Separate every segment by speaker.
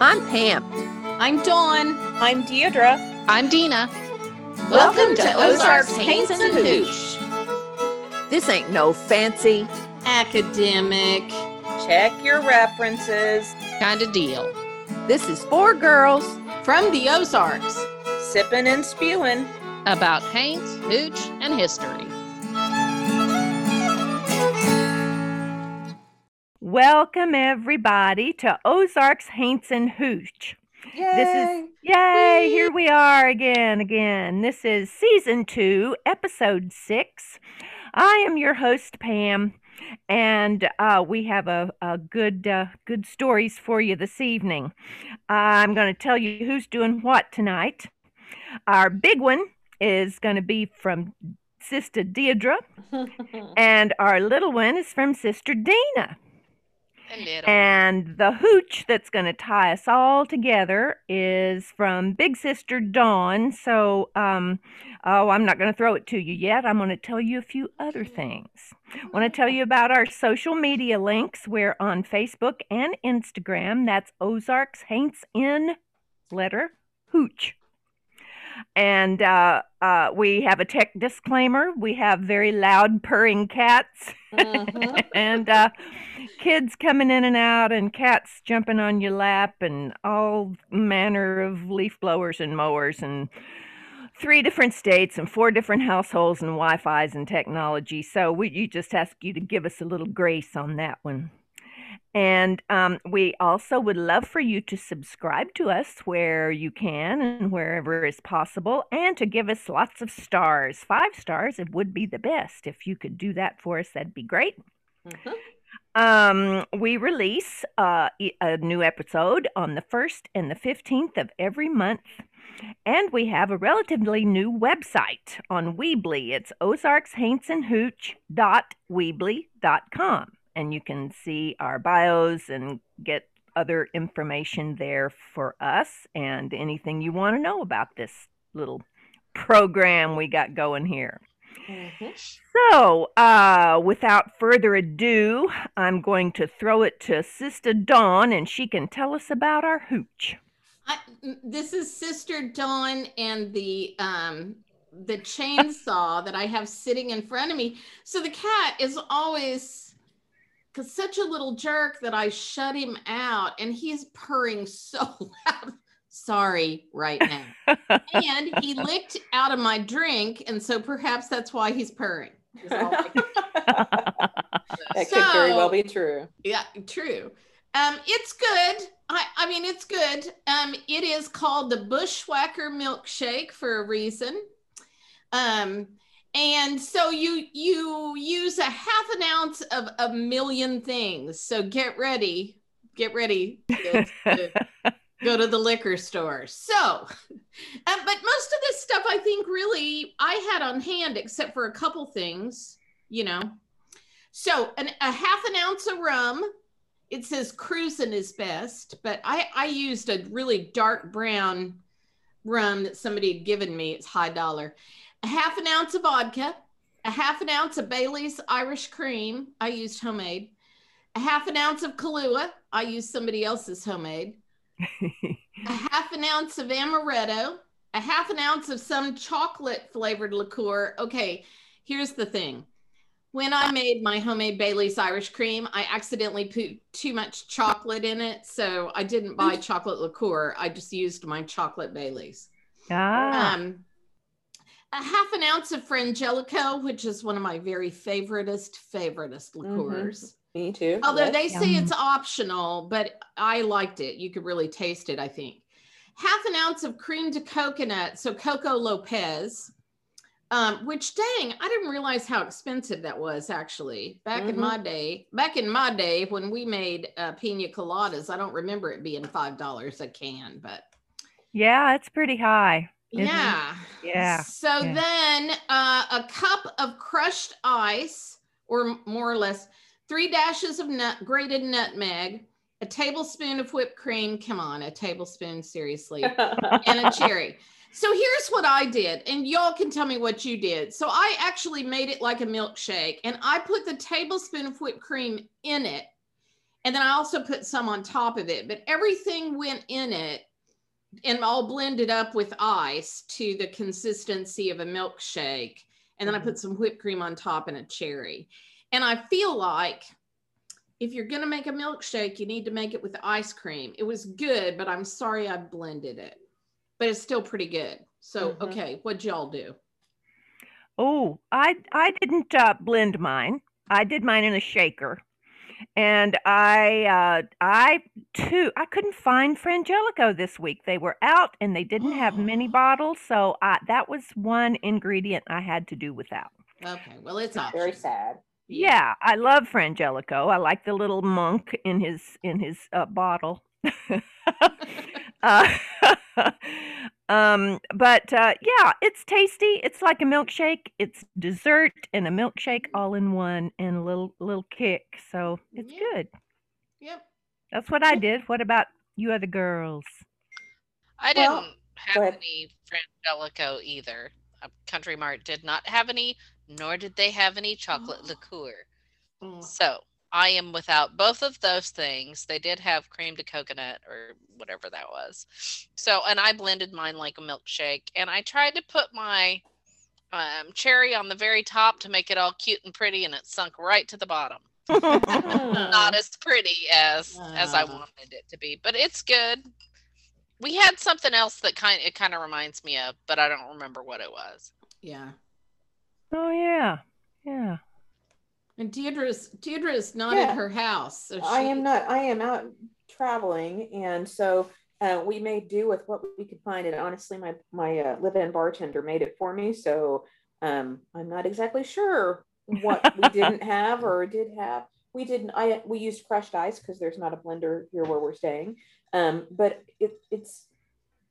Speaker 1: I'm Pam.
Speaker 2: I'm Dawn.
Speaker 3: I'm Deidre.
Speaker 4: I'm Dina.
Speaker 2: Welcome, to Ozarks Haints and Hooch.
Speaker 1: This ain't no fancy.
Speaker 2: Academic.
Speaker 3: Check your references.
Speaker 4: Kind of deal.
Speaker 1: This is four girls.
Speaker 2: From the Ozarks.
Speaker 3: Sipping and spewing.
Speaker 4: About Haints, Hooch, and history.
Speaker 5: Welcome everybody to Ozarks Haints and Hooch.
Speaker 3: Yay!
Speaker 5: This is yay! Here we are again, again. This is season two, episode six. I am your host Pam, and uh, we have a, a good uh, good stories for you this evening. I'm going to tell you who's doing what tonight. Our big one is going to be from Sister Deidre, and our little one is from Sister Dina. And the hooch that's going to tie us all together is from Big Sister Dawn. So, um, oh, I'm not going to throw it to you yet. I'm going to tell you a few other things. I want to tell you about our social media links. We're on Facebook and Instagram. That's Ozarks Haints in letter hooch. And uh, uh, we have a tech disclaimer. We have very loud purring cats.
Speaker 3: Mhm.
Speaker 5: and uh, kids coming in and out, and cats jumping on your lap, and all manner of leaf blowers and mowers, and three different states, and four different households, and Wi Fi's and technology. So we you just ask you to give us a little grace on that one. And um, we also would love for you to subscribe to us where you can and wherever is possible, and to give us lots of stars. Five stars, it would be the best. If you could do that for us, that'd be great.
Speaker 3: Mhm.
Speaker 5: Um, we release uh, a new episode on the 1st and the 15th of every month. And we have a relatively new website on Weebly. It's ozarkshaintsandhooch.weebly.com. And you can see our bios and get other information there for us and anything you want to know about this little program we got going here.
Speaker 3: Mhm.
Speaker 5: So, uh, without further ado, I'm going to throw it to Sister Dawn and she can tell us about our hooch.
Speaker 2: I, m- this is Sister Dawn and the um the chainsaw that I have sitting in front of me. So the cat is always cause such a little jerk that I shut him out and he's purring so loud. Sorry, right now. and he licked out of my drink, and so perhaps that's why he's purring. is all I can
Speaker 3: that could very well be true.
Speaker 2: Yeah, true. Um, it's good. I, I mean, it's good. Um, it is called the Bushwhacker milkshake for a reason. Um, and so you you use a half an ounce of a million things. So get ready, get ready go to the liquor store. So, um, but most of this stuff I think really I had on hand, except for a couple things, you know. So an, a half an ounce of rum. It says Cruzan is best, but I, I used a really dark brown rum that somebody had given me. It's high dollar. A half an ounce of vodka, a half an ounce of Bailey's Irish cream. I used homemade. A half an ounce of Kahlua. I used somebody else's homemade. A half an ounce of amaretto. A half an ounce of some chocolate flavored liqueur. Okay, here's the thing when I made my homemade Bailey's Irish cream, I accidentally put too much chocolate in it. So I didn't buy chocolate liqueur. I just used my chocolate Bailey's.
Speaker 5: ah,
Speaker 2: Um, a half an ounce of Frangelico, which is one of my very favoritist, favoritist liqueurs.
Speaker 3: Me too.
Speaker 2: Although
Speaker 3: yes.
Speaker 2: they say
Speaker 5: Yum.
Speaker 2: it's optional, but I liked it. You could really taste it, I think. Half an ounce of cream to coconut, so Coco Lopez, um, which dang, I didn't realize how expensive that was actually. Back in
Speaker 3: Mhm.
Speaker 2: my day, back in my day when we made uh, pina coladas, I don't remember it being $5 a can, but
Speaker 5: yeah, it's pretty high. Isn't it?
Speaker 2: yeah.
Speaker 5: Yeah,
Speaker 2: So
Speaker 5: yeah.
Speaker 2: then uh, a cup of crushed ice, or more or less, three dashes of nut, grated nutmeg, a tablespoon of whipped cream. Come on, a tablespoon, seriously, and a cherry. So here's what I did, and y'all can tell me what you did. So I actually made it like a milkshake, and I put the tablespoon of whipped cream in it, and then I also put some on top of it. But everything went in it and all blended up with ice to the consistency of a milkshake. And then I put mm-hmm. some whipped cream on top and a cherry. And I feel like if you're going to make a milkshake, you need to make it with ice cream. It was good, but I'm sorry I blended it, but it's still pretty good. So,
Speaker 3: Mhm.
Speaker 2: okay, what'd y'all do?
Speaker 5: Oh, I I didn't uh, blend mine. I did mine in a shaker, and I uh, I too I couldn't find Frangelico this week. They were out and they didn't have many bottles, so I, that was one ingredient I had to do without.
Speaker 2: Okay, well, it's
Speaker 3: Very sad.
Speaker 5: Yeah, I love Frangelico. I like the little monk in his in his uh, bottle. uh, um, but uh, yeah, it's tasty. It's like a milkshake. It's dessert and a milkshake all in one, and a little little kick. So it's
Speaker 2: Yeah.
Speaker 5: good.
Speaker 2: Yep.
Speaker 5: That's what I did. What about you other girls?
Speaker 6: I
Speaker 3: Well,
Speaker 6: didn't have any Frangelico either. Uh, Country Mart did not have any, nor did they have any chocolate
Speaker 2: Oh.
Speaker 6: liqueur.
Speaker 2: Mm.
Speaker 6: So I am without both of those things. They did have cream to coconut or whatever that was. So, and I blended mine like a milkshake, and I tried to put my um, cherry on the very top to make it all cute and pretty, and it sunk right to the bottom. Not as pretty as as I wanted it to be, but it's good. We had something else that kind it kind of reminds me of, but I don't remember what it was.
Speaker 2: Yeah.
Speaker 5: oh yeah, yeah.
Speaker 2: And Deidre's Deidre's not
Speaker 3: Yeah.
Speaker 2: at her house. So
Speaker 3: I am not. I am out traveling, and so uh, we made do with what we could find. And honestly, my my uh, live-in bartender made it for me, so um, I'm not exactly sure what we didn't have or did have. We didn't. I we used crushed ice because there's not a blender here where we're staying. Um, but it it's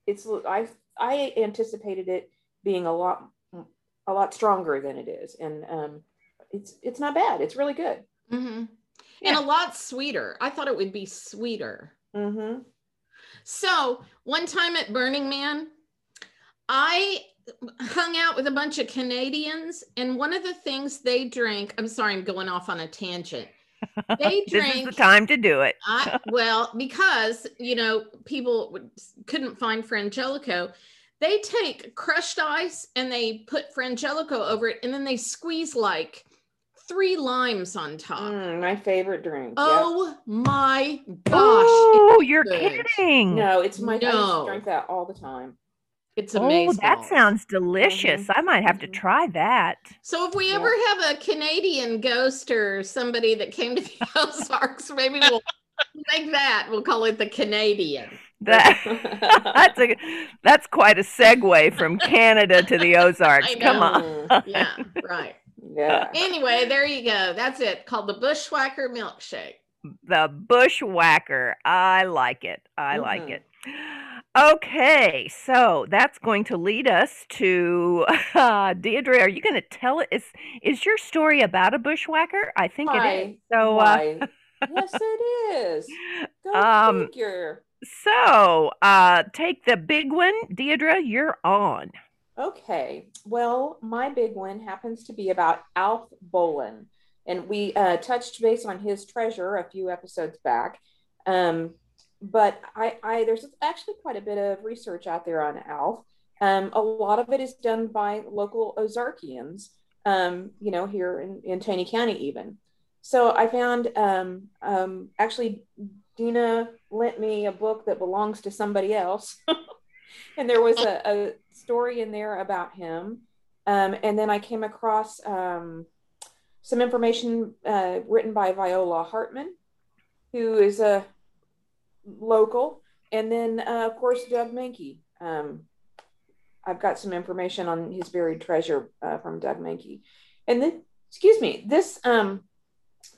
Speaker 3: it's I I anticipated it being a lot a lot stronger than it is, and um, it's it's not bad. It's really good.
Speaker 2: Mm-hmm.
Speaker 5: Yeah.
Speaker 2: and a lot sweeter. I thought it would be sweeter.
Speaker 3: Mm-hmm.
Speaker 2: So one time at Burning Man, I hung out with a bunch of Canadians, and one of the things they drink, I'm sorry, I'm going off on a tangent. They
Speaker 5: this is the time to do it.
Speaker 2: I, well, because, you know, people couldn't find Frangelico, they take crushed ice and they put Frangelico over it, and then they squeeze like three limes on top.
Speaker 3: Mm, my favorite drink. yep.
Speaker 2: Oh my gosh.
Speaker 5: Oh, you're
Speaker 2: good.
Speaker 5: kidding.
Speaker 3: No, it's my
Speaker 2: No.
Speaker 3: to drink that all the time.
Speaker 2: It's
Speaker 5: Oh,
Speaker 2: amazing.
Speaker 5: that sounds delicious. I might have to
Speaker 3: Mhm.
Speaker 5: try that.
Speaker 2: So if we
Speaker 3: Yeah.
Speaker 2: ever have a Canadian ghost or somebody that came to the Ozarks, maybe we'll make that. We'll call it the Canadian.
Speaker 5: That that's a that's quite a segue from Canada to the Ozarks. Come on.
Speaker 2: Yeah, right.
Speaker 3: yeah.
Speaker 2: Anyway, there you go. That's it. Called the Bushwhacker milkshake.
Speaker 5: The bushwhacker. I like it. I like
Speaker 3: Mhm.
Speaker 5: it. Okay, so that's going to lead us to uh, Deidre. Are you going to tell it? Is is your story about a bushwhacker? I think it is. So, uh,
Speaker 3: yes, it is. Go
Speaker 5: Um,
Speaker 3: figure.
Speaker 5: so uh, take the big one, Deidre. You're on.
Speaker 3: Okay. Well, my big one happens to be about Alf Bolin. And we uh, touched base on his treasure a few episodes back. Um, but I, I there's actually quite a bit of research out there on Alf. Um, a lot of it is done by local Ozarkians, um, you know, here in, in Taney County, even. So I found um, um, actually Dina lent me a book that belongs to somebody else. and there was a, a story in there about him. Um, and then I came across um, some information uh, written by Viola Hartman, who is a local. And then, uh, of course, Doug Mahnkey. Um, I've got some information on his buried treasure uh, from Doug Mahnkey. And then, excuse me, this um,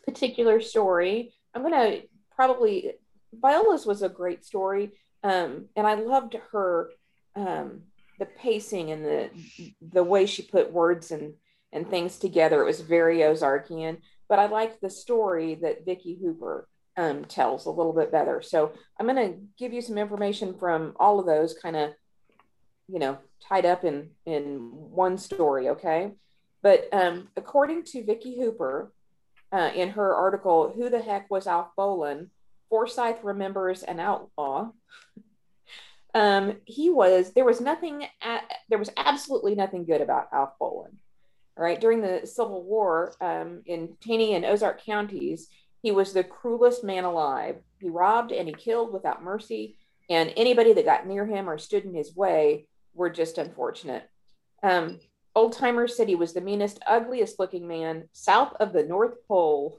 Speaker 3: particular story, I'm going to probably, Viola's was a great story. Um, and I loved her, um, the pacing and the the way she put words and and things together. It was very Ozarkian, but I liked the story that Vicki Hooper um, tells a little bit better. So I'm going to give you some information from all of those, kind of, you know, tied up in in one story. Okay, but um, according to Vicki Hooper, uh, in her article, "Who the Heck Was Alf Bolin?" Forsyth remembers an outlaw. um, he was there was nothing at, there was absolutely nothing good about Alf Bolin. All right, during the Civil War um, in Taney and Ozark counties, he was the cruelest man alive. He robbed and he killed without mercy, and anybody that got near him or stood in his way were just unfortunate. Um, Old timers said he was the meanest, ugliest looking man south of the North Pole.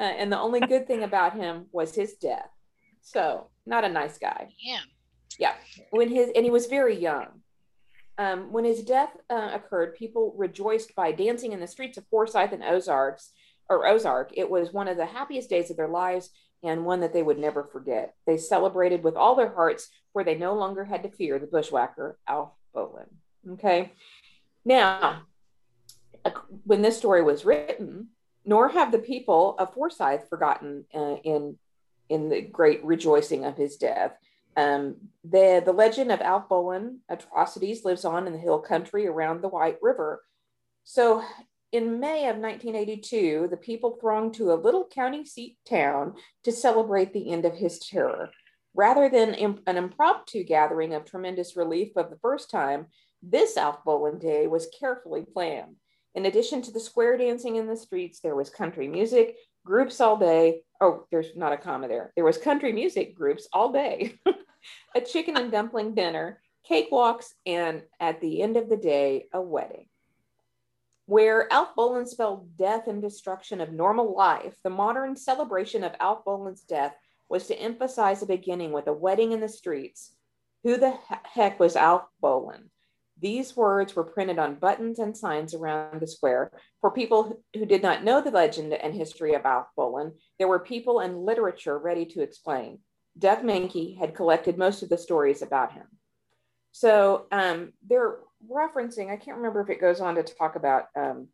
Speaker 3: Uh, and the only good thing about him was his death. So, not a nice guy.
Speaker 6: Yeah.
Speaker 3: Yeah. When his and he was very young. Um, when his death uh, occurred, people rejoiced by dancing in the streets of Forsyth and Ozarks or Ozark. It was one of the happiest days of their lives and one that they would never forget. They celebrated with all their hearts, where they no longer had to fear the bushwhacker Alf Bolin. Okay. Now, when this story was written, nor have the people of Forsyth forgotten uh, in in the great rejoicing of his death. Um, the the legend of Alf Bolin atrocities lives on in the hill country around the White River. So, in May of 1982, the people thronged to a little county seat town to celebrate the end of his terror. Rather than an impromptu gathering of tremendous relief of the first time, this Alf Bolin Day was carefully planned. In addition to the square dancing in the streets, there was country music, groups all day. Oh, there's not a comma there. There was country music groups all day, a chicken and dumpling dinner, cakewalks, and at the end of the day, a wedding. Where Alf Bolin spelled death and destruction of normal life, the modern celebration of Alf Bolin's death was to emphasize a beginning with a wedding in the streets. Who the heck was Alf Bolin? These words were printed on buttons and signs around the square. For people who did not know the legend and history of Alf Bolin, there were people and literature ready to explain. Doug Mahnkey had collected most of the stories about him. So um, they're referencing, I can't remember if it goes on to talk about um,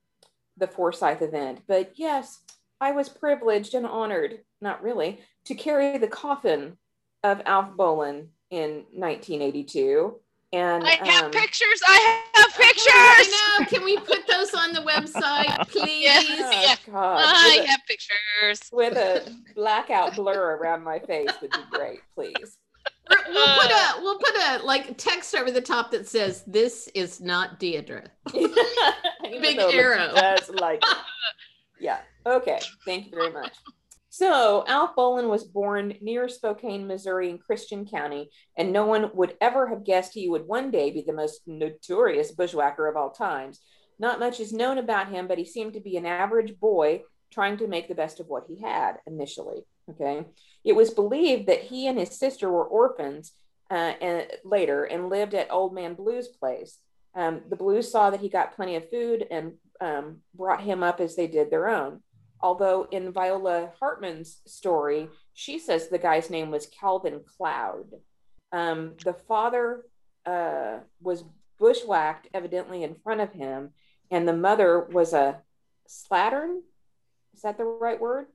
Speaker 3: the Forsyth event, but yes, I was privileged and honored, not really, to carry the coffin of Alf Bolin in 1982 and
Speaker 6: I have
Speaker 3: um,
Speaker 6: pictures. I have pictures.
Speaker 2: I know. Can we put those on the website, please?
Speaker 6: Yes.
Speaker 3: oh,
Speaker 6: Yeah.
Speaker 3: God,
Speaker 6: I
Speaker 3: with,
Speaker 6: have pictures.
Speaker 3: with a blackout blur around my face would be great, please.
Speaker 2: We'll put a uh. we'll put a like text over the top that says this is not Deidre. Big arrow.
Speaker 3: Does like it. Yeah. Okay. Thank you very much. So Alf Bolin was born near Spokane, Missouri, in Christian County, and no one would ever have guessed he would one day be the most notorious bushwhacker of all times. Not much is known about him, but he seemed to be an average boy trying to make the best of what he had initially. Okay. It was believed that he and his sister were orphans uh, and later and lived at Old Man Blue's place. Um, the Blues saw that he got plenty of food and um, brought him up as they did their own. Although in Viola Hartman's story, she says the guy's name was Calvin Cloud. Um, the father uh, was bushwhacked evidently in front of him, and the mother was a slattern. Is that the right word?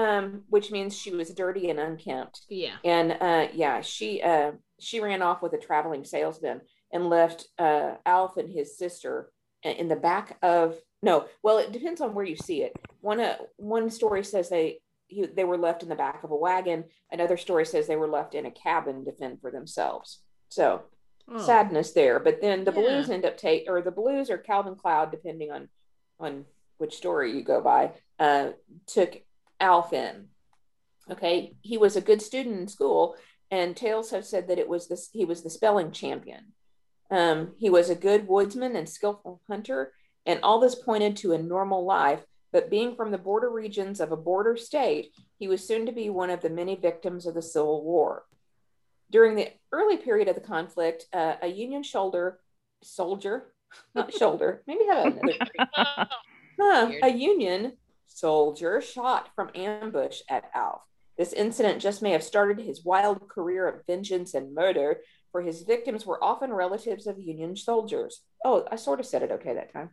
Speaker 3: Um, which means she was dirty and unkempt.
Speaker 2: Yeah.
Speaker 3: And uh, yeah, she uh, she ran off with a traveling salesman and left uh, Alf and his sister in the back of no. Well, it depends on where you see it. One uh, one story says they he, they were left in the back of a wagon. Another story says they were left in a cabin to fend for themselves. So
Speaker 2: Oh.
Speaker 3: sadness there. But then the
Speaker 2: Yeah.
Speaker 3: blues end up take or the blues or Calvin Cloud, depending on on which story you go by, uh, took Alf in. Okay, he was a good student in school, and tales have said that it was this he was the spelling champion. Um, he was a good woodsman and skillful hunter, and all this pointed to a normal life. But being from the border regions of a border state, he was soon to be one of the many victims of the Civil War. During the early period of the conflict, uh, a Union shoulder soldier, not shoulder, maybe have another Huh, a Union soldier shot from ambush at Alf. This incident just may have started his wild career of vengeance and murder, for his victims were often relatives of Union soldiers. Oh, I sort of said it okay that time.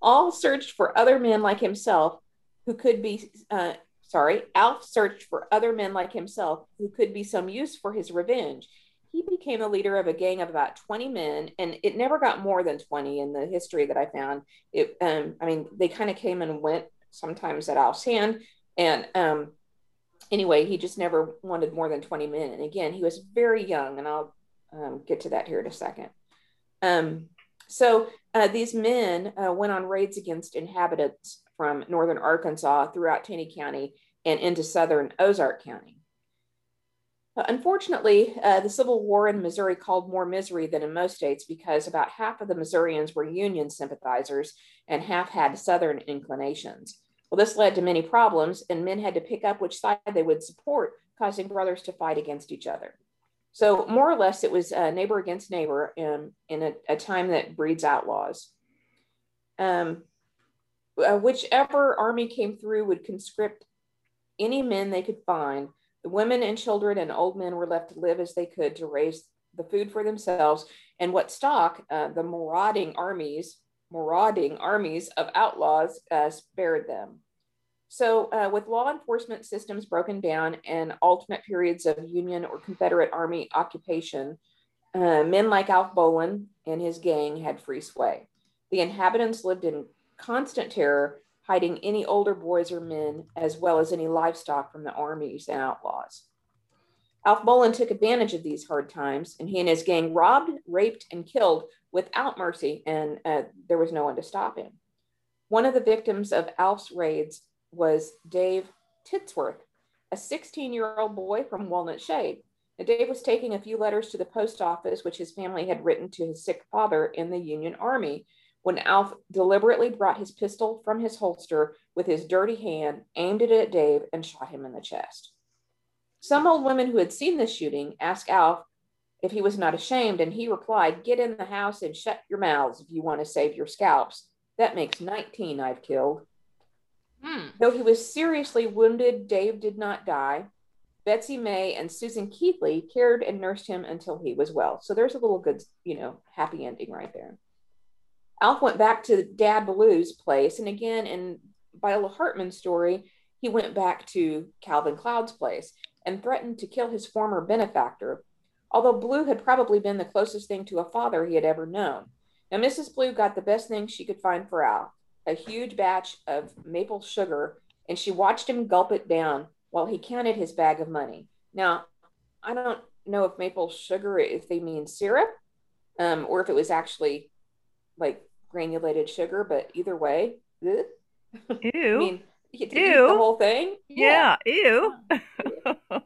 Speaker 3: All searched for other men like himself who could be, uh, sorry, Alf searched for other men like himself who could be some use for his revenge. he became the leader of a gang of about 20 men, and it never got more than 20 in the history that I found. It, um, I mean, they kind of came and went sometimes at Alf's hand, and um, anyway, he just never wanted more than 20 men. And again, he was very young, and I'll um, get to that here in a second. Um, so uh, these men uh, went on raids against inhabitants from northern Arkansas throughout Taney County and into southern Ozark County. Uh, unfortunately, uh, the Civil War in Missouri called more misery than in most states because about half of the Missourians were Union sympathizers and half had Southern inclinations. Well, this led to many problems, and men had to pick up which side they would support, causing brothers to fight against each other. So, more or less, it was uh, neighbor against neighbor in, in a, a time that breeds outlaws. Um, uh, whichever army came through would conscript any men they could find the women and children and old men were left to live as they could to raise the food for themselves and what stock uh, the marauding armies, marauding armies of outlaws uh, spared them. So, uh, with law enforcement systems broken down and alternate periods of Union or Confederate Army occupation, uh, men like Alf Bolin and his gang had free sway. The inhabitants lived in constant terror hiding any older boys or men, as well as any livestock from the armies and outlaws. Alf Bolin took advantage of these hard times, and he and his gang robbed, raped, and killed without mercy, and uh, there was no one to stop him. One of the victims of Alf's raids was Dave Titsworth, a 16 year old boy from Walnut Shade. Now, Dave was taking a few letters to the post office, which his family had written to his sick father in the Union Army, when Alf deliberately brought his pistol from his holster with his dirty hand, aimed it at Dave, and shot him in the chest. Some old women who had seen this shooting asked Alf if he was not ashamed, and he replied, Get in the house and shut your mouths if you want to save your scalps. That makes 19 I've killed.
Speaker 2: Hmm.
Speaker 3: Though he was seriously wounded, Dave did not die. Betsy May and Susan Keithley cared and nursed him until he was well. So there's a little good, you know, happy ending right there. Alf went back to Dad Blue's place, and again in Viola Hartman's story, he went back to Calvin Cloud's place and threatened to kill his former benefactor, although Blue had probably been the closest thing to a father he had ever known. Now, Mrs. Blue got the best thing she could find for Alf a huge batch of maple sugar, and she watched him gulp it down while he counted his bag of money. Now, I don't know if maple sugar, if they mean syrup, um, or if it was actually like granulated sugar, but either way, ugh. I mean, you get eat
Speaker 5: Ew.
Speaker 3: the whole thing.
Speaker 5: yeah. Ew.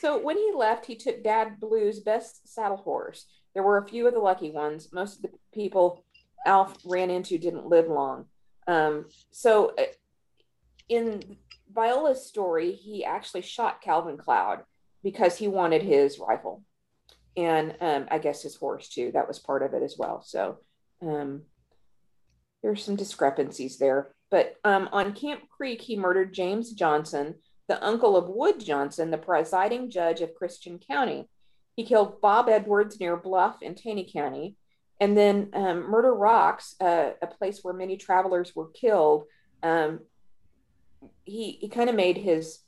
Speaker 3: So when he left, he took Dad Blue's best saddle horse. There were a few of the lucky ones. Most of the people Alf ran into didn't live long. Um, so uh, in Viola's story, he actually shot Calvin Cloud because he wanted his rifle. And um, I guess his horse too. That was part of it as well. So um, there's some discrepancies there. But um, on Camp Creek, he murdered James Johnson, the uncle of Wood Johnson, the presiding judge of Christian County. He killed Bob Edwards near Bluff in Taney County. And then um, Murder Rocks, uh, a place where many travelers were killed, um, he, he kind of made his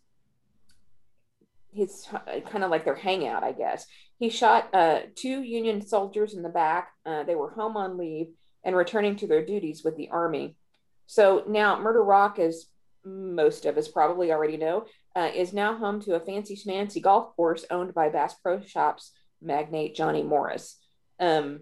Speaker 3: his kind of like their hangout, I guess. He shot uh, two Union soldiers in the back. Uh, they were home on leave and returning to their duties with the Army. So now Murder Rock, as most of us probably already know, uh, is now home to a fancy schmancy golf course owned by Bass Pro Shops magnate Johnny Morris. Um,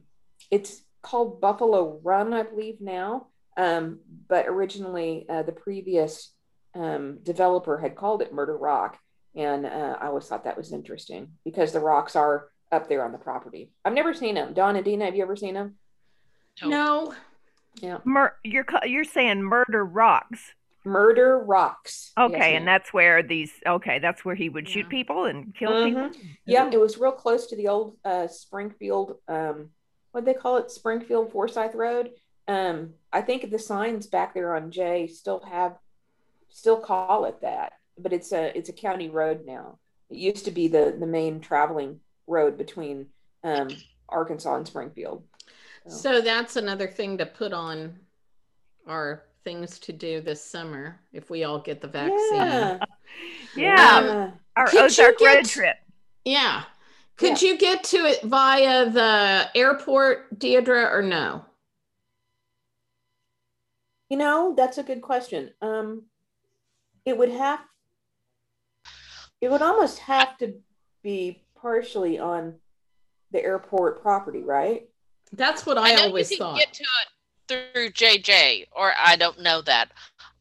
Speaker 3: it's called Buffalo Run, I believe now, um, but originally uh, the previous um, developer had called it Murder Rock, and uh, I always thought that was interesting because the rocks are up there on the property. I've never seen them. Dawn and Dina, have you ever seen them?
Speaker 2: No. Yeah.
Speaker 5: Mur- you're you're saying murder rocks.
Speaker 3: Murder Rocks.
Speaker 5: Okay,
Speaker 3: Yes,
Speaker 5: and that's where these. Okay, that's where he would shoot
Speaker 2: Yeah.
Speaker 5: people and kill
Speaker 3: Mhm.
Speaker 5: people.
Speaker 3: Yeah, it was real close to the old uh, Springfield. Um, what they call it, Springfield Forsyth Road. Um, I think the signs back there on J still have, still call it that, but it's a it's a county road now. It used to be the the main traveling road between um, Arkansas and Springfield.
Speaker 2: So that's another thing to put on our things to do this summer if we all get the vaccine.
Speaker 3: Yeah.
Speaker 5: Yeah,
Speaker 3: Yeah.
Speaker 5: our
Speaker 2: Could you
Speaker 5: road
Speaker 2: get-
Speaker 5: trip.
Speaker 2: Yeah. Could you get to it via the airport, Deidre, or no?
Speaker 3: You know, that's a good question. Um, it would have, it would almost have to be partially on the airport property, right?
Speaker 2: That's what I,
Speaker 6: know
Speaker 2: always
Speaker 6: you can
Speaker 2: thought.
Speaker 6: get to it through JJ, or I don't know that.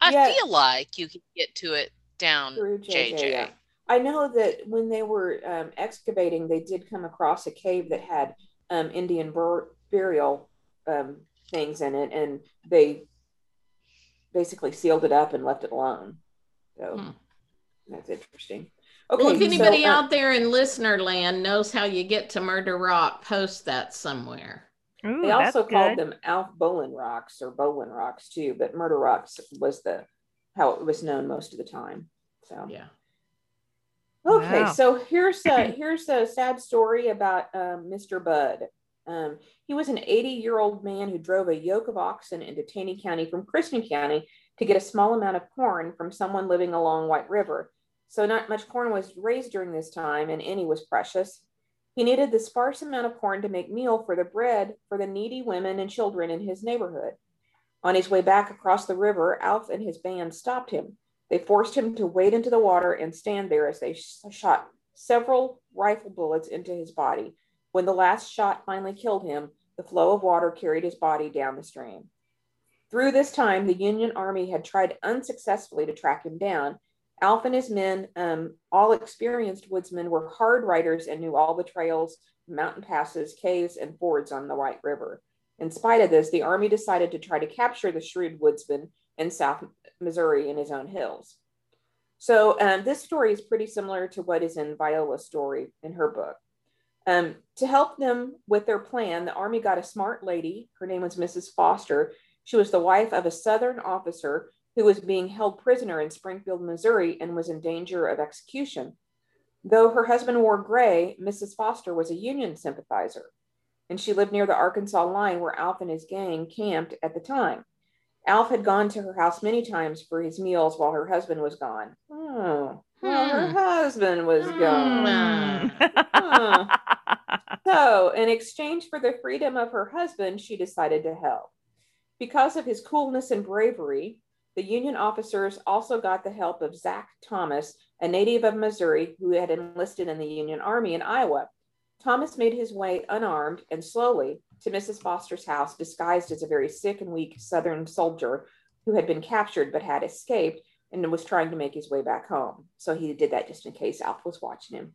Speaker 6: I
Speaker 3: Yeah.
Speaker 6: feel like you can get to it down
Speaker 3: Through JJ,
Speaker 6: JJ.
Speaker 3: yeah. I know that when they were um, excavating, they did come across a cave that had um, Indian bur- burial um, things in it, and they basically sealed it up and left it alone. So
Speaker 2: Hmm.
Speaker 3: that's interesting. Okay,
Speaker 2: well, if anybody
Speaker 3: so, uh,
Speaker 2: out there in listener land knows how you get to Murder Rock, post that somewhere.
Speaker 5: Ooh,
Speaker 3: They
Speaker 5: that's
Speaker 3: also called
Speaker 5: good.
Speaker 3: them Alf Bolin rocks or Bolin rocks too, but Murder Rocks was the how it was known most of the time. So
Speaker 2: Yeah.
Speaker 3: okay,
Speaker 5: Wow.
Speaker 3: so here's a here's a sad story about um, Mr. Budd. Um, he was an 80 year old man who drove a yoke of oxen into Taney County from Christian County to get a small amount of corn from someone living along White River. So not much corn was raised during this time, and any was precious. He needed the sparse amount of corn to make meal for the bread for the needy women and children in his neighborhood. On his way back across the river, Alf and his band stopped him. They forced him to wade into the water and stand there as they sh- shot several rifle bullets into his body. When the last shot finally killed him, the flow of water carried his body down the stream. Through this time, the Union Army had tried unsuccessfully to track him down. Alf and his men, um, all experienced woodsmen, were hard riders and knew all the trails, mountain passes, caves, and fords on the White River. In spite of this, the Army decided to try to capture the shrewd woodsman in South Missouri in his own hills. So um, this story is pretty similar to what is in Viola's story in her book. Um, to help them with their plan, the Army got a smart lady. Her name was Mrs. Foster. She was the wife of a Southern officer who was being held prisoner in Springfield, Missouri, and was in danger of execution. Though her husband wore gray, Mrs. Foster was a Union sympathizer, and she lived near the Arkansas line where Alf and his gang camped at the time. Alf had gone to her house many times for his meals while her husband was gone. Oh, well, her
Speaker 2: Hmm.
Speaker 3: husband was gone.
Speaker 2: Hmm.
Speaker 3: Huh. So, in exchange for the freedom of her husband, she decided to help. Because of his coolness and bravery, the Union officers also got the help of Zach Thomas, a native of Missouri who had enlisted in the Union Army in Iowa. Thomas made his way unarmed and slowly to Mrs. Foster's house, disguised as a very sick and weak Southern soldier who had been captured but had escaped and was trying to make his way back home. So he did that just in case Alf was watching him.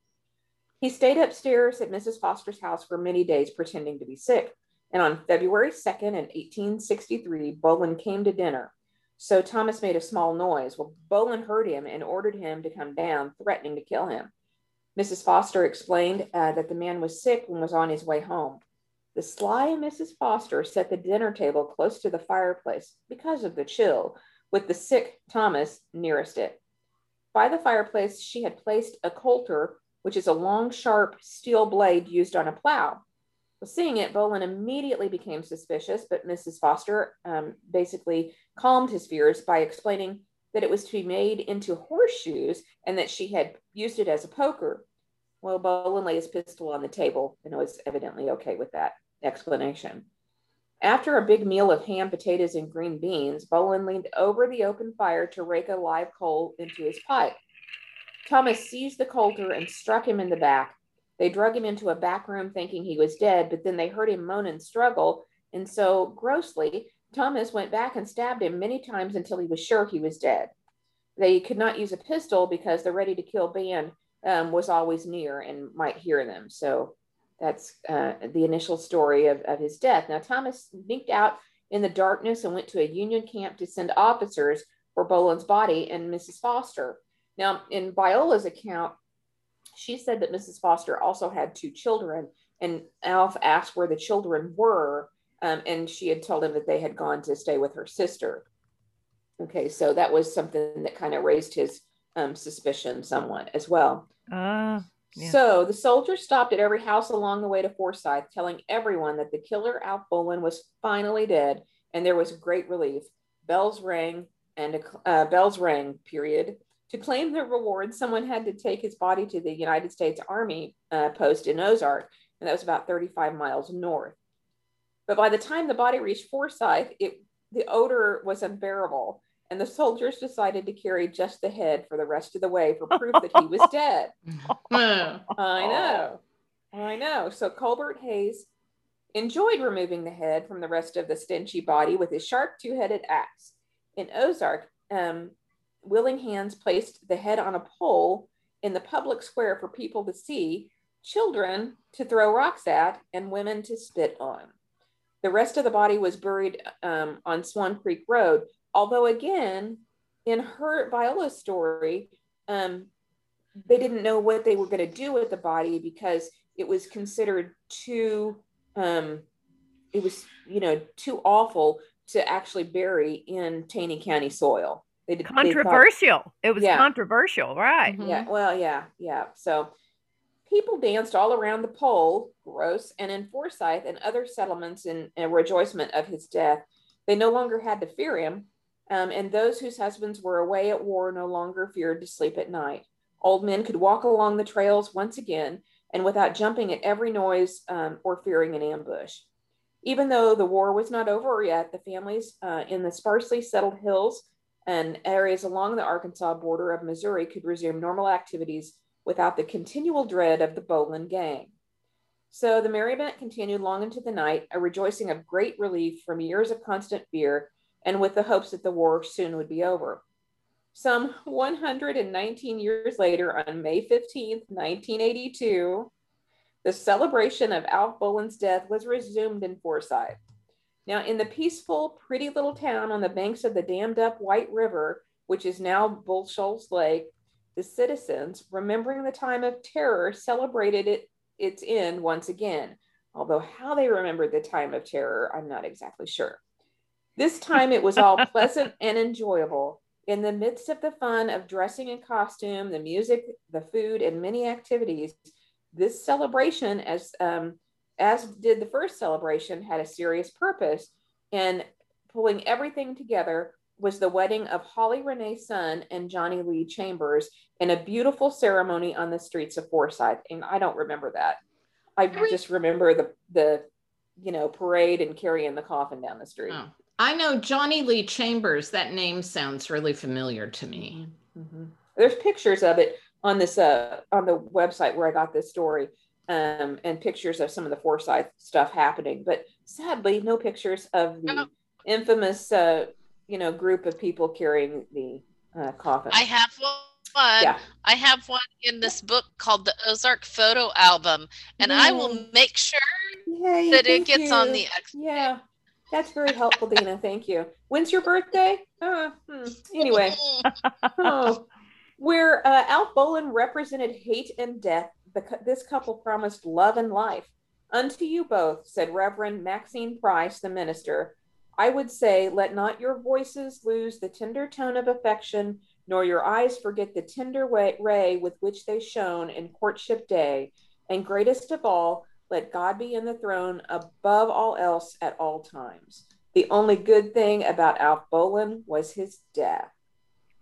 Speaker 3: He stayed upstairs at Mrs. Foster's house for many days, pretending to be sick. And on February 2nd, in 1863, Bolin came to dinner. So Thomas made a small noise. Well, Bolin heard him and ordered him to come down, threatening to kill him. Mrs. Foster explained uh, that the man was sick and was on his way home. The sly Mrs. Foster set the dinner table close to the fireplace because of the chill, with the sick Thomas nearest it. By the fireplace, she had placed a coulter, which is a long, sharp steel blade used on a plow. Seeing it, Bolin immediately became suspicious, but Mrs. Foster um, basically calmed his fears by explaining that it was to be made into horseshoes and that she had used it as a poker. Well, Bolin laid his pistol on the table and was evidently okay with that explanation. After a big meal of ham, potatoes, and green beans, Bolin leaned over the open fire to rake a live coal into his pipe. Thomas seized the coulter and struck him in the back. They drug him into a back room thinking he was dead, but then they heard him moan and struggle. And so, grossly, Thomas went back and stabbed him many times until he was sure he was dead. They could not use a pistol because the ready to kill band um, was always near and might hear them. So that's uh, the initial story of, of his death. Now, Thomas sneaked out in the darkness and went to a Union camp to send officers for Boland's body and Mrs. Foster. Now, in Viola's account, she said that Mrs. Foster also had two children, and Alf asked where the children were, um, and she had told him that they had gone to stay with her sister. Okay, so that was something that kind of raised his um, suspicion somewhat as well.
Speaker 5: Uh, Yeah.
Speaker 3: So the soldiers stopped at every house along the way to Forsyth, telling everyone that the killer Alf Bolin was finally dead, and there was great relief. Bells rang and a, uh, bells rang. Period. To claim the reward, someone had to take his body to the United States Army uh, post in Ozark, and that was about 35 miles north. But by the time the body reached Forsyth, it, the odor was unbearable, and the soldiers decided to carry just the head for the rest of the way for proof that he was dead.
Speaker 2: Oh.
Speaker 3: I know. I know. So Colbert Hayes enjoyed removing the head from the rest of the stenchy body with his sharp two headed axe. In Ozark, um, willing hands placed the head on a pole in the public square for people to see, children to throw rocks at, and women to spit on. The rest of the body was buried um, on Swan Creek Road, although, again, in her Viola's story, um, they didn't know what they were going to do with the body because it was considered too um it was you know too awful to actually bury in Taney County soil. They did they thought-
Speaker 5: Controversial. it was
Speaker 3: Yeah.
Speaker 5: controversial, right?
Speaker 2: Mhm.
Speaker 3: yeah, well, yeah, yeah. So people danced all around the pole, gross, and in Forsyth and other settlements in, in rejoicement of his death. They no longer had to fear him, um, and those whose husbands were away at war no longer feared to sleep at night. Old men could walk along the trails once again and without jumping at every noise um, or fearing an ambush. Even though the war was not over yet, the families uh, in the sparsely settled hills and areas along the Arkansas border of Missouri could resume normal activities without the continual dread of the Boland gang. So the merriment continued long into the night, a rejoicing of great relief from years of constant fear, and with the hopes that the war soon would be over. Some 119 years later, on May 15th, 1982, the celebration of Alf Boland's death was resumed in Forsyth. Now, in the peaceful, pretty little town on the banks of the dammed up White River, which is now Bull Shoals Lake, the citizens, remembering the time of terror, celebrated it, its end once again. Although how they remembered the time of terror, I'm not exactly sure. This time it was all pleasant and enjoyable. In the midst of the fun of dressing in costume, the music, the food, and many activities, this celebration, as um, as did the first celebration, had a serious purpose. And pulling everything together was the wedding of Holly Renee's son and Johnny Lee Chambers in a beautiful ceremony on the streets of Forsyth. And I don't remember that. I just remember the the you know parade and carrying the coffin down the street.
Speaker 2: Oh. I know Johnny Lee Chambers. That name sounds really familiar to me.
Speaker 3: Mhm. There's pictures of it on this uh on the website where I got this story, um, and pictures of some of the Forsyth stuff happening. But sadly, no pictures of the
Speaker 6: Oh.
Speaker 3: infamous uh you know group of people carrying the uh, coffin.
Speaker 6: I have one.
Speaker 3: Yeah.
Speaker 6: I have one in this book called the Ozark Photo Album, and I will make sure
Speaker 3: Yay,
Speaker 6: that it gets on the.
Speaker 3: Yeah, that's very helpful, Dina. Thank you. When's your birthday? Uh, hmm. Anyway. oh, where uh, Alf Boland represented hate and death, the, this couple promised love and life. Unto you both, said Reverend Maxine Price, the minister, I would say, let not your voices lose the tender tone of affection, nor your eyes forget the tender ray with which they shone in courtship day. And greatest of all, let God be in the throne above all else at all times. The only good thing about Alf Boland was his death.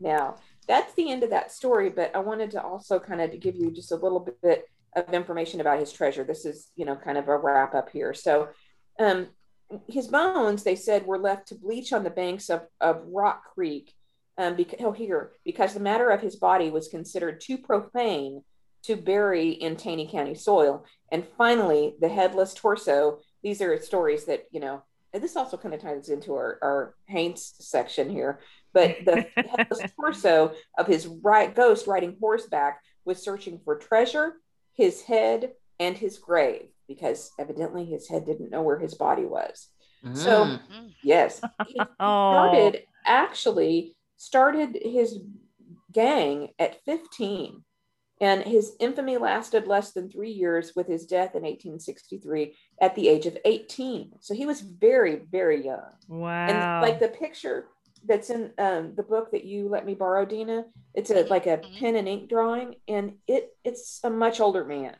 Speaker 3: Now, that's the end of that story, but I wanted to also kind of give you just a little bit of information about his treasure. This is, you know, kind of a wrap up here. So, um, his bones, they said, were left to bleach on the banks of, of Rock Creek. Um, because, oh, here, because the matter of his body was considered too profane to bury in Taney County soil. And finally, the headless torso. These are stories that, you know, and this also kind of ties into our, our Haints section here. But the headless torso of his right ghost riding horseback was searching for treasure, his head, and his grave, because evidently his head didn't know where his body was. So-
Speaker 2: Mm.
Speaker 6: Mm.
Speaker 3: Yes. He started actually started his gang at 15 and his infamy lasted less than three years with his death in 1863 at the age of 18 so he was very very young
Speaker 5: wow.
Speaker 3: and like the picture that's in um, the book that you let me borrow dina it's a like a
Speaker 6: Mhm.
Speaker 3: pen and ink drawing and it it's a much older man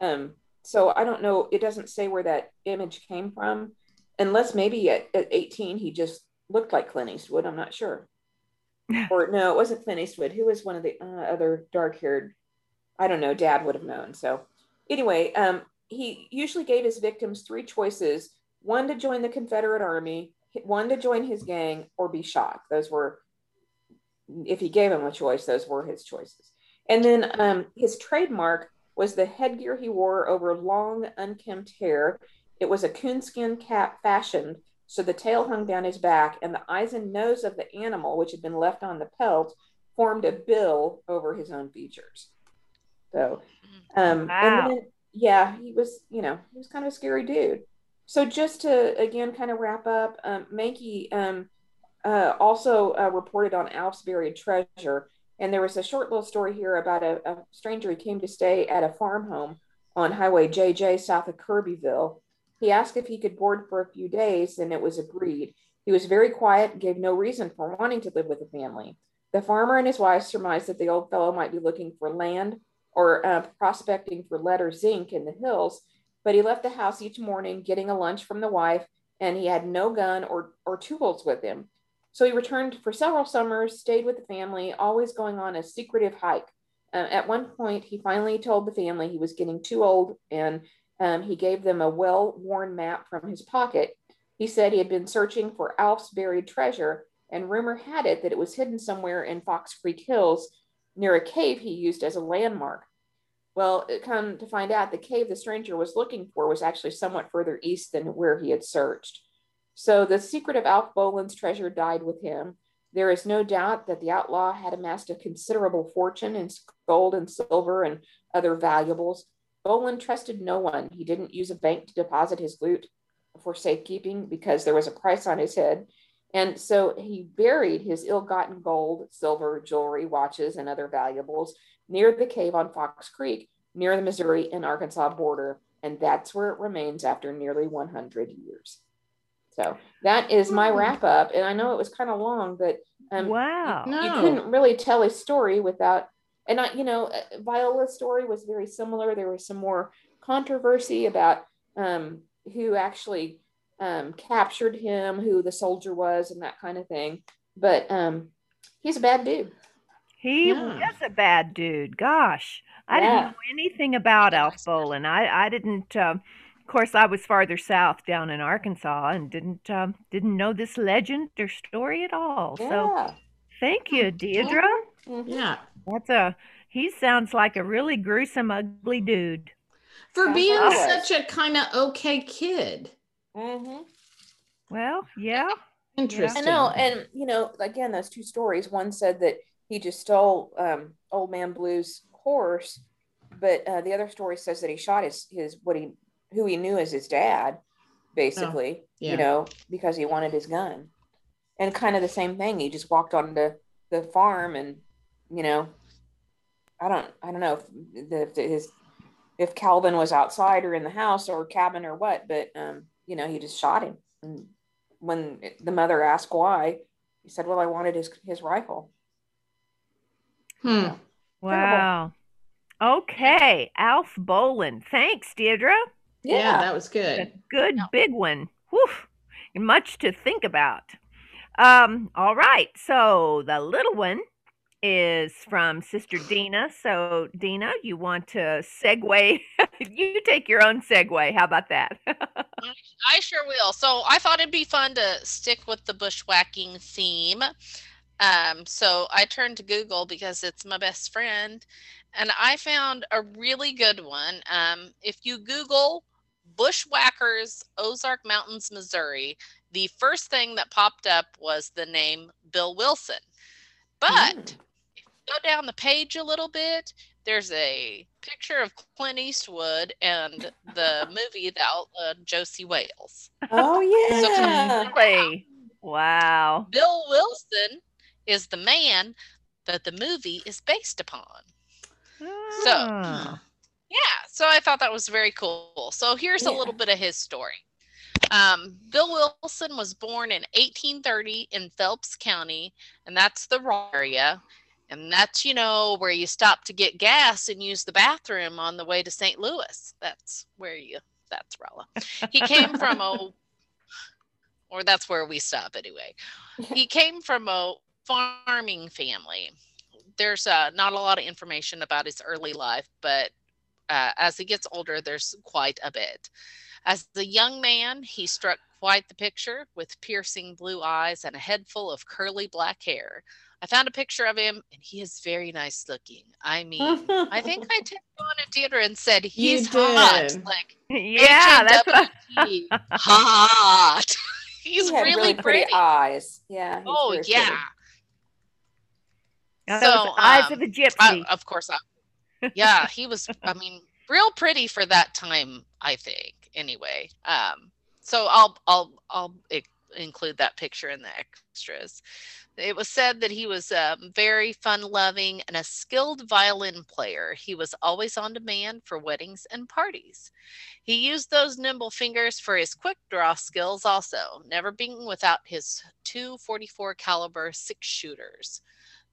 Speaker 3: um so i don't know it doesn't say where that image came from unless maybe at, at 18 he just looked like clint eastwood i'm not sure or no, it wasn't Clint Eastwood. Who was one of the uh, other dark haired? I don't know. Dad would have known. So anyway, um, he usually gave his victims three choices: one to join the Confederate Army, one to join his gang, or be shot. Those were, if he gave him a choice, those were his choices. And then um, his trademark was the headgear he wore over long, unkempt hair. It was a coonskin cap fashioned so the tail hung down his back, and the eyes and nose of the animal, which had been left on the pelt, formed a bill over his own features. So, um,
Speaker 5: Wow.
Speaker 3: and then, yeah, he was, you know, he was kind of a scary dude. So just to again kind of wrap up, um, Mahnkey um, uh, also uh, reported on Alf's buried treasure, and there was a short little story here about a, a stranger who came to stay at a farm home on Highway JJ south of Kirbyville. He asked if he could board for a few days, and it was agreed. He was very quiet gave no reason for wanting to live with the family. The farmer and his wife surmised that the old fellow might be looking for land or uh, prospecting for lead or zinc in the hills, but he left the house each morning getting a lunch from the wife, and he had no gun or, or tools with him. So he returned for several summers, stayed with the family, always going on a secretive hike. Uh, at one point, he finally told the family he was getting too old and um, he gave them a well worn map from his pocket. He said he had been searching for Alf's buried treasure, and rumor had it that it was hidden somewhere in Fox Creek Hills near a cave he used as a landmark. Well, it come to find out the cave the stranger was looking for was actually somewhat further east than where he had searched. So the secret of Alf Bolin's treasure died with him. There is no doubt that the outlaw had amassed a considerable fortune in gold and silver and other valuables. Bolin trusted no one. He didn't use a bank to deposit his loot for safekeeping because there was a price on his head. And so he buried his ill gotten gold, silver, jewelry, watches, and other valuables near the cave on Fox Creek, near the Missouri and Arkansas border. And that's where it remains after nearly 100 years. So that is my wrap up. And I know it was kind of long, but um,
Speaker 5: wow.
Speaker 3: you
Speaker 2: No.
Speaker 3: couldn't really tell a story without and I, you know, uh, Viola's story was very similar. There was some more controversy about um, who actually um, captured him, who the soldier was, and that kind of thing. But um, he's a bad dude.
Speaker 5: He
Speaker 2: Yeah.
Speaker 5: was a bad dude. Gosh, I
Speaker 3: Yeah.
Speaker 5: didn't know anything about Alf. Bolin. I I didn't. Um, of course, I was farther south down in Arkansas and didn't um, didn't know this legend or story at all. So thank you, Deidre.
Speaker 3: Mhm.
Speaker 2: Yeah.
Speaker 5: That's a. He sounds like a really gruesome, ugly dude.
Speaker 2: For
Speaker 3: That's
Speaker 2: being
Speaker 3: what
Speaker 2: such a kind of okay kid.
Speaker 3: Mm-hmm.
Speaker 5: Well, yeah.
Speaker 2: Interesting.
Speaker 3: I know, and you know, again, those two stories. One said that he just stole um, Old Man Blue's horse, but uh, the other story says that he shot his his what he who he knew as his dad, basically.
Speaker 2: yeah.
Speaker 3: You know, because he wanted his gun, and kind of the same thing. He just walked onto the farm, and you know, I don't, I don't know if the, if his if Calvin was outside or in the house or cabin or what, but um, you know, he just shot him. And when the mother asked why, he said, "Well, I wanted his his rifle."
Speaker 2: Hmm.
Speaker 5: Wow. Okay, Alf Bolin. Thanks, Deidre.
Speaker 2: Yeah. that was
Speaker 5: A
Speaker 2: good.
Speaker 5: good
Speaker 6: Yeah.
Speaker 5: big one. Whew. Much to think about. Um, all right. So the little one is from Sister Dina. So Dina, you want to segue? you take your own segue. How about that?
Speaker 6: I sure will. So I thought it'd be fun to stick with the bushwhacking theme. Um, so I turned to Google because it's my best friend, and I found a really good one. Um, if you Google bushwhackers, Ozark Mountains, Missouri, the first thing that popped up was the name Bill Wilson. But
Speaker 3: Mm.
Speaker 6: if you go down the page a little bit, there's a picture of Clint Eastwood and the movie that outlawed Josey Wales.
Speaker 3: Oh yeah.
Speaker 5: really? Wow.
Speaker 6: Bill Wilson is the man that the movie is based upon.
Speaker 5: Ah.
Speaker 6: Yeah, so I thought that was very cool. So here's a little bit of his story. Um, Bill Wilson was born in 1830 in Phelps County, and that's the Rolla area. And that's, you know, where you stop to get gas and use the bathroom on the way to St. Louis. That's where you, that's Rolla. He came from a, or that's where we stop anyway. He came from a farming family. There's uh, not a lot of information about his early life, but uh, as he gets older, there's quite a bit. As a young man, he struck quite the picture with piercing blue eyes and a head full of curly black hair. I found a picture of him, and he is very nice looking. I mean, I think I took on a theater and said he's hot, like
Speaker 5: Yeah, that's what.
Speaker 6: H-A-W-T, hot. he's
Speaker 3: he had
Speaker 6: really,
Speaker 3: pretty,
Speaker 6: pretty.
Speaker 3: eyes. Yeah.
Speaker 6: Oh yeah.
Speaker 3: pretty.
Speaker 5: Now,
Speaker 6: So, um,
Speaker 5: of a gypsy.
Speaker 6: I- of course. I, yeah, he was. I mean, real pretty for that time. I think. Anyway, um, so I'll I'll I'll include that picture in the extras. It was said that he was um, very fun-loving and a skilled violin player. He was always on demand for weddings and parties. He used those nimble fingers for his quick draw skills also, never being without his 244 caliber six shooters.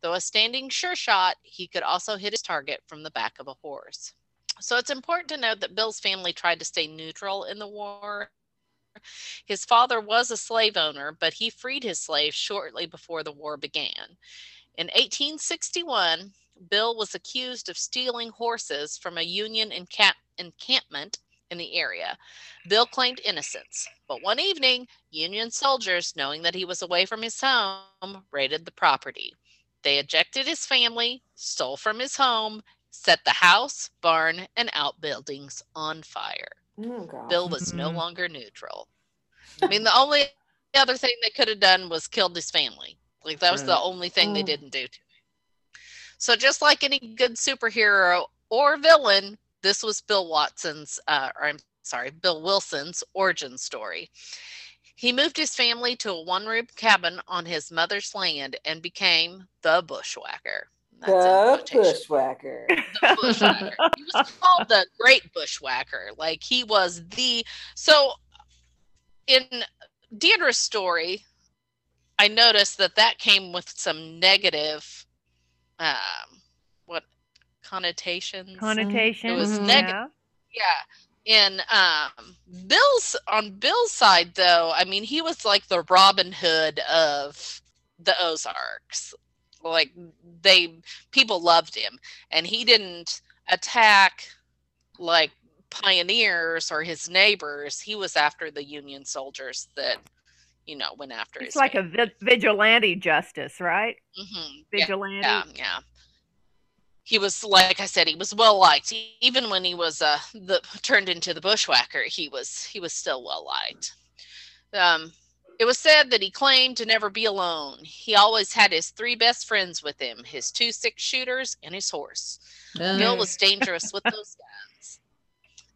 Speaker 6: Though a standing sure shot, he could also hit his target from the back of a horse. So it's important to note that Bill's family tried to stay neutral in the war. His father was a slave owner, but he freed his slaves shortly before the war began. In 1861, Bill was accused of stealing horses from a Union encamp- encampment in the area. Bill claimed innocence, but one evening, Union soldiers, knowing that he was away from his home, raided the property. They ejected his family, stole from his home, set the house, barn, and outbuildings on fire.
Speaker 3: Oh,
Speaker 6: Bill was no
Speaker 5: Mhm.
Speaker 6: longer neutral. I mean, the only other thing they could have done was killed his family. Like that was the only thing they
Speaker 3: Mm.
Speaker 6: didn't do to him. So just like any good superhero or villain, this was Bill Watson's, uh, or I'm sorry, Bill Wilson's origin story. He moved his family to a one-room cabin on his mother's land and became the bushwhacker. That's in
Speaker 3: the bushwhacker.
Speaker 6: the bushwhacker. he was called the great bushwhacker. Like he was the so in Deidre's story, I noticed that that came with some negative um what connotations.
Speaker 5: Connotation.
Speaker 6: It was
Speaker 5: yeah.
Speaker 6: negative. Yeah. In um Bill's on Bill's side though, I mean he was like the Robin Hood of the Ozarks. Like they people loved him and he didn't attack like pioneers or his neighbors. He was after the Union soldiers that you know went after
Speaker 5: It's like a vi- vigilante justice, right?
Speaker 6: Mhm.
Speaker 5: Vigilante.
Speaker 6: Yeah, yeah. He was like I said, he was well liked. He, even when he was uh the turned into the bushwhacker, he was he was still well liked. Um it was said that he claimed to never be alone. He always had his three best friends with him, his two six shooters and his horse. Bill was dangerous with those guns.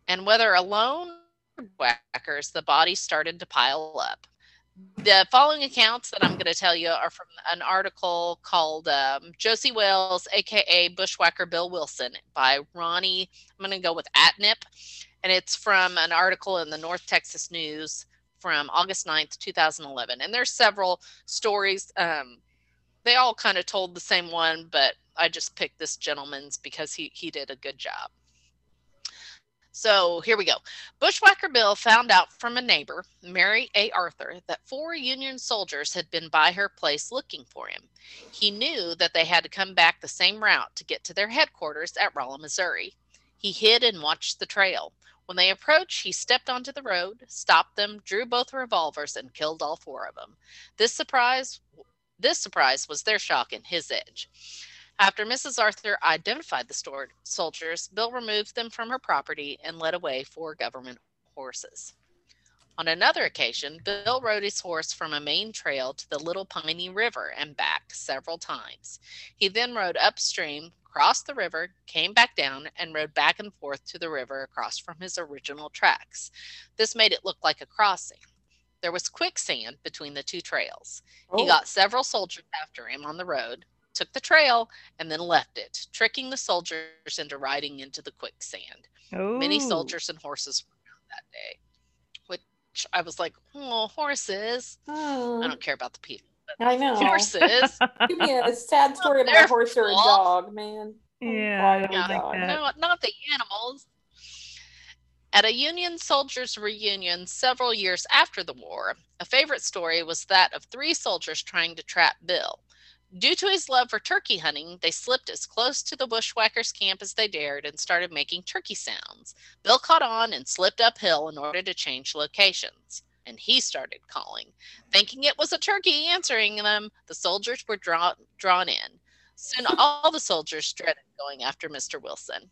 Speaker 6: And whether alone or whackers, the bodies started to pile up. The following accounts that I'm going to tell you are from an article called um, Josey Wales, aka Bushwhacker Bill Wilson, by Ronnie. I'm going to go with Atnip, and it's from an article in the North Texas News from August 9th, 2011. And there's several stories. Um, they all kind of told the same one, but I just picked this gentleman's because he he did a good job. So here we go. Bushwhacker Bill found out from a neighbor, Mary A. Arthur, that four Union soldiers had been by her place looking for him. He knew that they had to come back the same route to get to their headquarters at Rolla, Missouri. He hid and watched the trail. When they approached, he stepped onto the road, stopped them, drew both revolvers, and killed all four of them. This surprise this surprise was their shock and his edge. After Mrs. Arthur identified the stored soldiers, Bill removed them from her property and led away four government horses. On another occasion, Bill rode his horse from a main trail to the Little Piney River and back several times. He then rode upstream, crossed the river, came back down, and rode back and forth to the river across from his original tracks. This made it look like a crossing. There was quicksand between the two trails. He
Speaker 3: Oh,
Speaker 6: got several soldiers after him on the road, took the trail, and then left it, tricking the soldiers into riding into the quicksand. Many soldiers and horses were found that day, which I was like, oh, horses.
Speaker 3: oh,
Speaker 6: I don't care about the people.
Speaker 3: I know.
Speaker 6: Horses.
Speaker 3: Give me a sad story about
Speaker 6: they're
Speaker 3: a horse or a dog, man.
Speaker 5: Yeah,
Speaker 3: Oh,
Speaker 6: Yeah,
Speaker 3: oh,
Speaker 5: like
Speaker 6: No, not the animals. At a Union soldiers' reunion several years after the war, a favorite story was that of three soldiers trying to trap Bill. Due to his love for turkey hunting, they slipped as close to the bushwhackers' camp as they dared and started making turkey sounds. Bill caught on and slipped uphill in order to change locations. And he started calling. Thinking it was a turkey answering them, the soldiers were drawn, drawn in. Soon all the soldiers dreaded going after Mr. Wilson.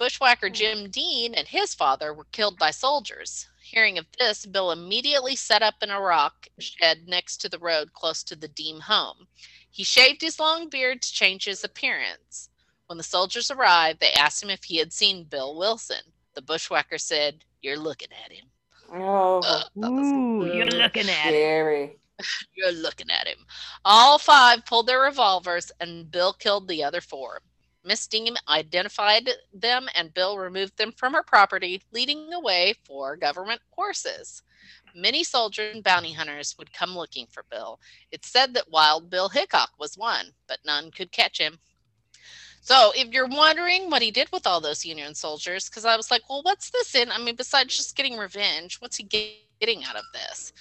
Speaker 6: Bushwhacker Jim Dean and his father were killed by soldiers. Hearing of this, Bill immediately set up in a rock shed next to the road close to the Dean home. He shaved his long beard to change his appearance. When the soldiers arrived, they asked him if he had seen Bill Wilson. The bushwhacker said, You're looking at him.
Speaker 3: Oh,
Speaker 6: Uh,
Speaker 5: Ooh, you're looking at it.
Speaker 3: scary.
Speaker 6: You're looking at him. All five pulled their revolvers, and Bill killed the other four. Miss Dean identified them, and Bill removed them from her property, leading the way for government horses. Many soldiers and bounty hunters would come looking for Bill. It's said that Wild Bill Hickok was one, but none could catch him. So, if you're wondering what he did with all those Union soldiers, because I was like, well, what's this in? I mean, besides just getting revenge, what's he getting out of this?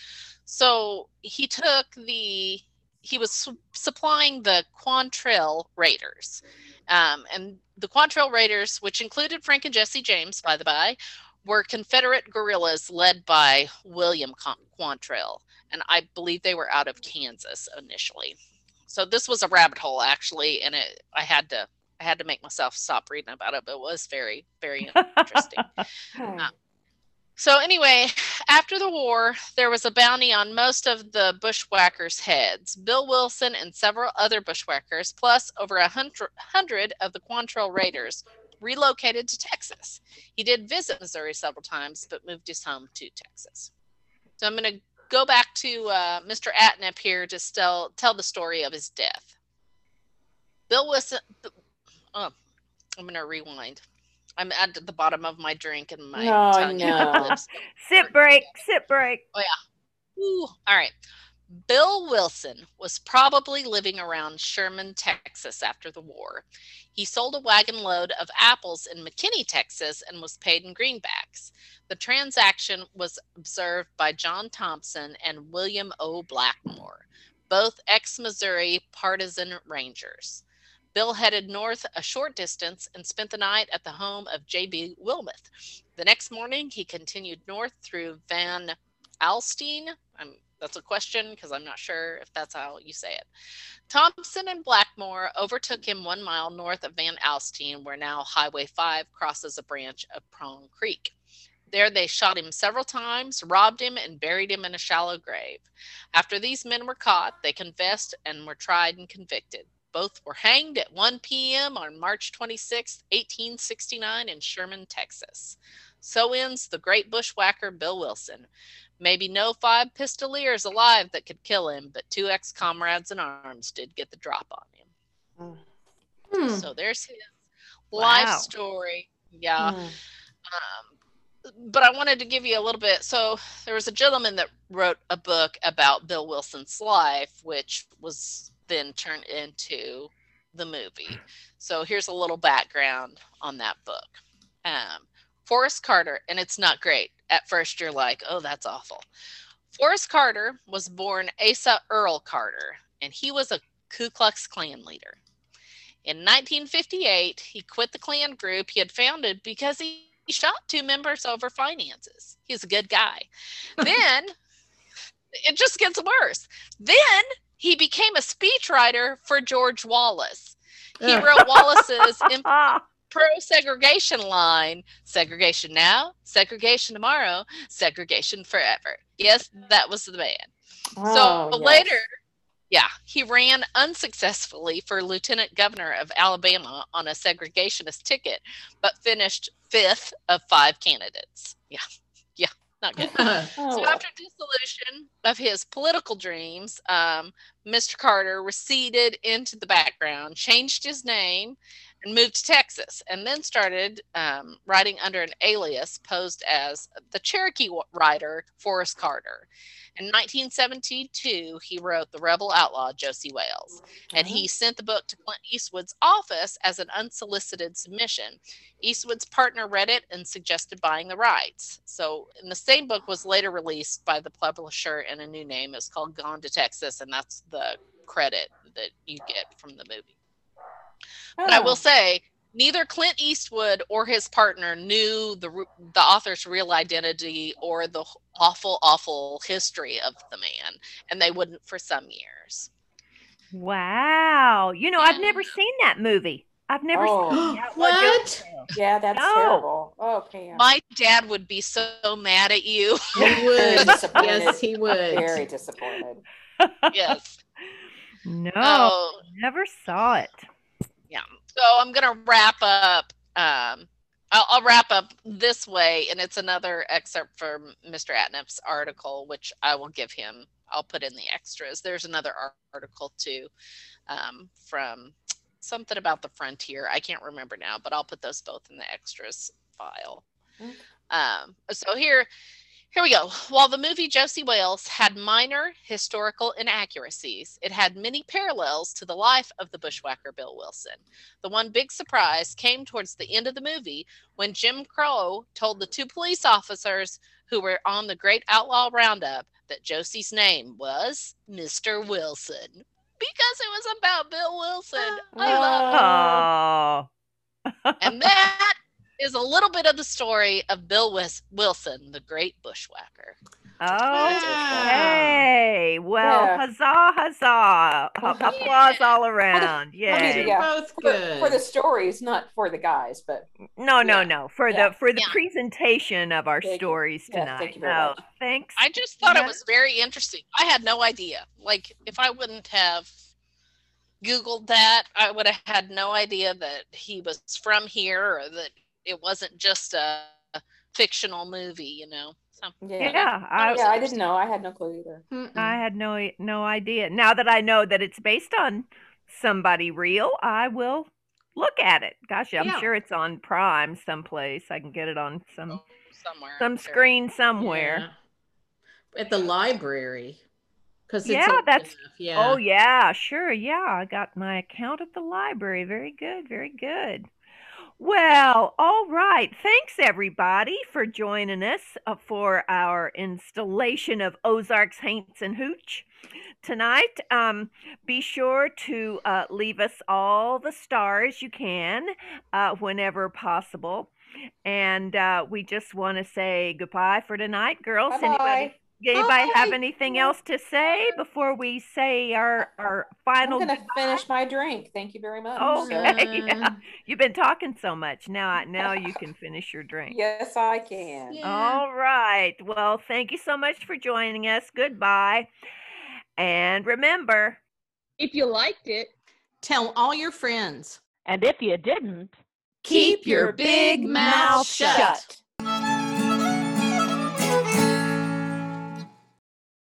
Speaker 6: So he took the he was su- supplying the Quantrill Raiders, um, and the Quantrill Raiders, which included Frank and Jesse James, by the by, were Confederate guerrillas led by William Con- Quantrill, and I believe they were out of Kansas initially. So this was a rabbit hole actually, and it I had to I had to make myself stop reading about it, but it was very very interesting.
Speaker 3: Hmm.
Speaker 6: So anyway, after the war, there was a bounty on most of the bushwhackers' heads. Bill Wilson and several other bushwhackers, plus over a hundred of the Quantrill Raiders, relocated to Texas. He did visit Missouri several times, but moved his home to Texas. So I'm going to go back to uh, Mr. Atnip here to tell tell the story of his death. Bill Wilson. Oh, I'm going to rewind. I'm at the bottom of my drink and my
Speaker 3: Oh,
Speaker 6: tongue and
Speaker 3: no.
Speaker 6: lips.
Speaker 5: Sip break, sip break. Oh yeah.
Speaker 6: Ooh, all right. Bill Wilson was probably living around Sherman, Texas after the war. He sold a wagon load of apples in McKinney, Texas, and was paid in greenbacks. The transaction was observed by John Thompson and William O. Blackmore, both ex Missouri partisan rangers. Bill headed north a short distance and spent the night at the home of J.B. Wilmoth. The next morning, he continued north through Van Alstyne. I'm, that's a question because I'm not sure if that's how you say it. Thompson and Blackmore overtook him one mile north of Van Alstyne, where now Highway 5 crosses a branch of Prong Creek. There they shot him several times, robbed him, and buried him in a shallow grave. After these men were caught, they confessed and were tried and convicted. Both were hanged at 1 p.m. on March 26, 1869, in Sherman, Texas. So ends the great bushwhacker Bill Wilson. Maybe no five pistoliers alive that could kill him, but two ex comrades in arms did get the drop on him.
Speaker 2: Hmm.
Speaker 6: So there's his life story. Yeah.
Speaker 3: Hmm.
Speaker 6: Um, but I wanted to give you a little bit. So there was a gentleman that wrote a book about Bill Wilson's life, which was then turned into the movie. So here's a little background on that book. Um, Forrest Carter, and it's not great. At first, you're like, oh, that's awful. Forrest Carter was born Asa Earl Carter, and he was a Ku Klux Klan leader. In 1958, he quit the Klan group he had founded because he, he shot two members over finances. He's a good guy. then it just gets worse. Then he became a speechwriter for George Wallace. He wrote Wallace's pro segregation line segregation now, segregation tomorrow, segregation forever. Yes, that was the man.
Speaker 3: Oh,
Speaker 6: So
Speaker 3: yes.
Speaker 6: later, yeah, he ran unsuccessfully for lieutenant governor of Alabama on a segregationist ticket, but finished fifth of five candidates. Yeah, not good.
Speaker 3: Oh,
Speaker 6: So after dissolution of his political dreams, um, Mr. Carter receded into the background, changed his name, and moved to Texas, and then started um, writing under an alias posed as the Cherokee writer Forrest Carter. In 1972, he wrote The Rebel Outlaw Josey Wales, and he sent the book to Clint Eastwood's office as an unsolicited submission. Eastwood's partner read it and suggested buying the rights. So, and the same book was later released by the publisher in a new name. It's called Gone to Texas, and that's the credit that you get from the movie. But I
Speaker 3: Oh.
Speaker 6: will say, neither Clint Eastwood or his partner knew the the author's real identity or the awful, awful history of the man, and they wouldn't for some years.
Speaker 5: Wow. You know, I've never seen that movie. I've never
Speaker 3: Oh.
Speaker 5: seen the Outlaw
Speaker 2: What?
Speaker 3: Yeah, that's
Speaker 5: No.
Speaker 3: terrible. Oh, Pam.
Speaker 6: My dad would be so mad at you.
Speaker 2: He would. yes, he would.
Speaker 3: Very disappointed.
Speaker 6: yes.
Speaker 5: No,
Speaker 6: Oh,
Speaker 5: never saw it.
Speaker 6: Yeah. So I'm gonna wrap up. Um, I'll, I'll wrap up this way, and it's another excerpt from Mr. Atneff's article, which I will give him. I'll put in the extras. There's another article too, um, from something about the frontier. I can't remember now, but I'll put those both in the extras file.
Speaker 3: Okay.
Speaker 6: Um, so here, here we go. While the movie Josey Wales had minor historical inaccuracies, it had many parallels to the life of the bushwhacker Bill Wilson. The one big surprise came towards the end of the movie when Jim Crow told the two police officers who were on the Great Outlaw Roundup that Josey's name was Mr. Wilson because it was about Bill Wilson. I love.
Speaker 5: Oh.
Speaker 6: And that is a little bit of the story of Bill Wis- Wilson, the great bushwhacker.
Speaker 5: Oh, Okay. Well,
Speaker 3: Yeah.
Speaker 5: huzzah, huzzah. A- Applause all around.
Speaker 3: I mean,
Speaker 5: Yay.
Speaker 3: yeah.
Speaker 2: Both
Speaker 3: For,
Speaker 2: good.
Speaker 3: for the stories, not for the guys, but
Speaker 5: No, no,
Speaker 3: Yeah.
Speaker 5: no. For
Speaker 3: Yeah.
Speaker 5: the for the
Speaker 6: Yeah.
Speaker 5: presentation of our
Speaker 3: Thank you.
Speaker 5: stories
Speaker 3: Yes,
Speaker 5: tonight.
Speaker 3: thank you very
Speaker 5: no,
Speaker 3: much.
Speaker 5: thanks.
Speaker 6: I just thought
Speaker 5: Yeah.
Speaker 6: it was very interesting. I had no idea. Like, if I wouldn't have Googled that, I would have had no idea that he was from here or that it wasn't just a fictional movie, you know? So,
Speaker 3: yeah.
Speaker 5: yeah, I,
Speaker 3: Yeah, I didn't know. I had no clue either.
Speaker 2: Mm-mm.
Speaker 5: I had no no idea. Now that I know that it's based on somebody real, I will look at it. Gosh, I'm
Speaker 2: Yeah.
Speaker 5: sure it's on Prime someplace. I can get it on some oh,
Speaker 6: somewhere.
Speaker 5: some
Speaker 6: there.
Speaker 5: screen somewhere.
Speaker 2: Yeah. At the library. Because it's
Speaker 5: Yeah,
Speaker 2: old
Speaker 5: that's-
Speaker 2: enough, oh, yeah.
Speaker 5: Oh yeah, sure. Yeah, I got my account at the library. Very good, very good. Well, all right. Thanks everybody for joining us uh, for our installation of Ozarks Haints and Hooch tonight. Um, be sure to uh, leave us all the stars you can uh, whenever possible. And uh, we just want to say goodbye for tonight, girls. Anybody,
Speaker 3: Bye-bye.
Speaker 5: anybody have anything else to say before we say our our final?
Speaker 3: I'm
Speaker 5: final?
Speaker 3: going to finish my drink. Thank you very much.
Speaker 5: Oh,
Speaker 3: So-
Speaker 5: okay. yeah. You've been talking so much. Now, I- now you can finish your drink.
Speaker 3: yes, I can.
Speaker 2: Yeah.
Speaker 5: All right. Well, thank you so much for joining us. Goodbye. And remember,
Speaker 7: If you liked it,
Speaker 2: Tell all your friends.
Speaker 7: and if you didn't,
Speaker 2: Keep your big mouth shut.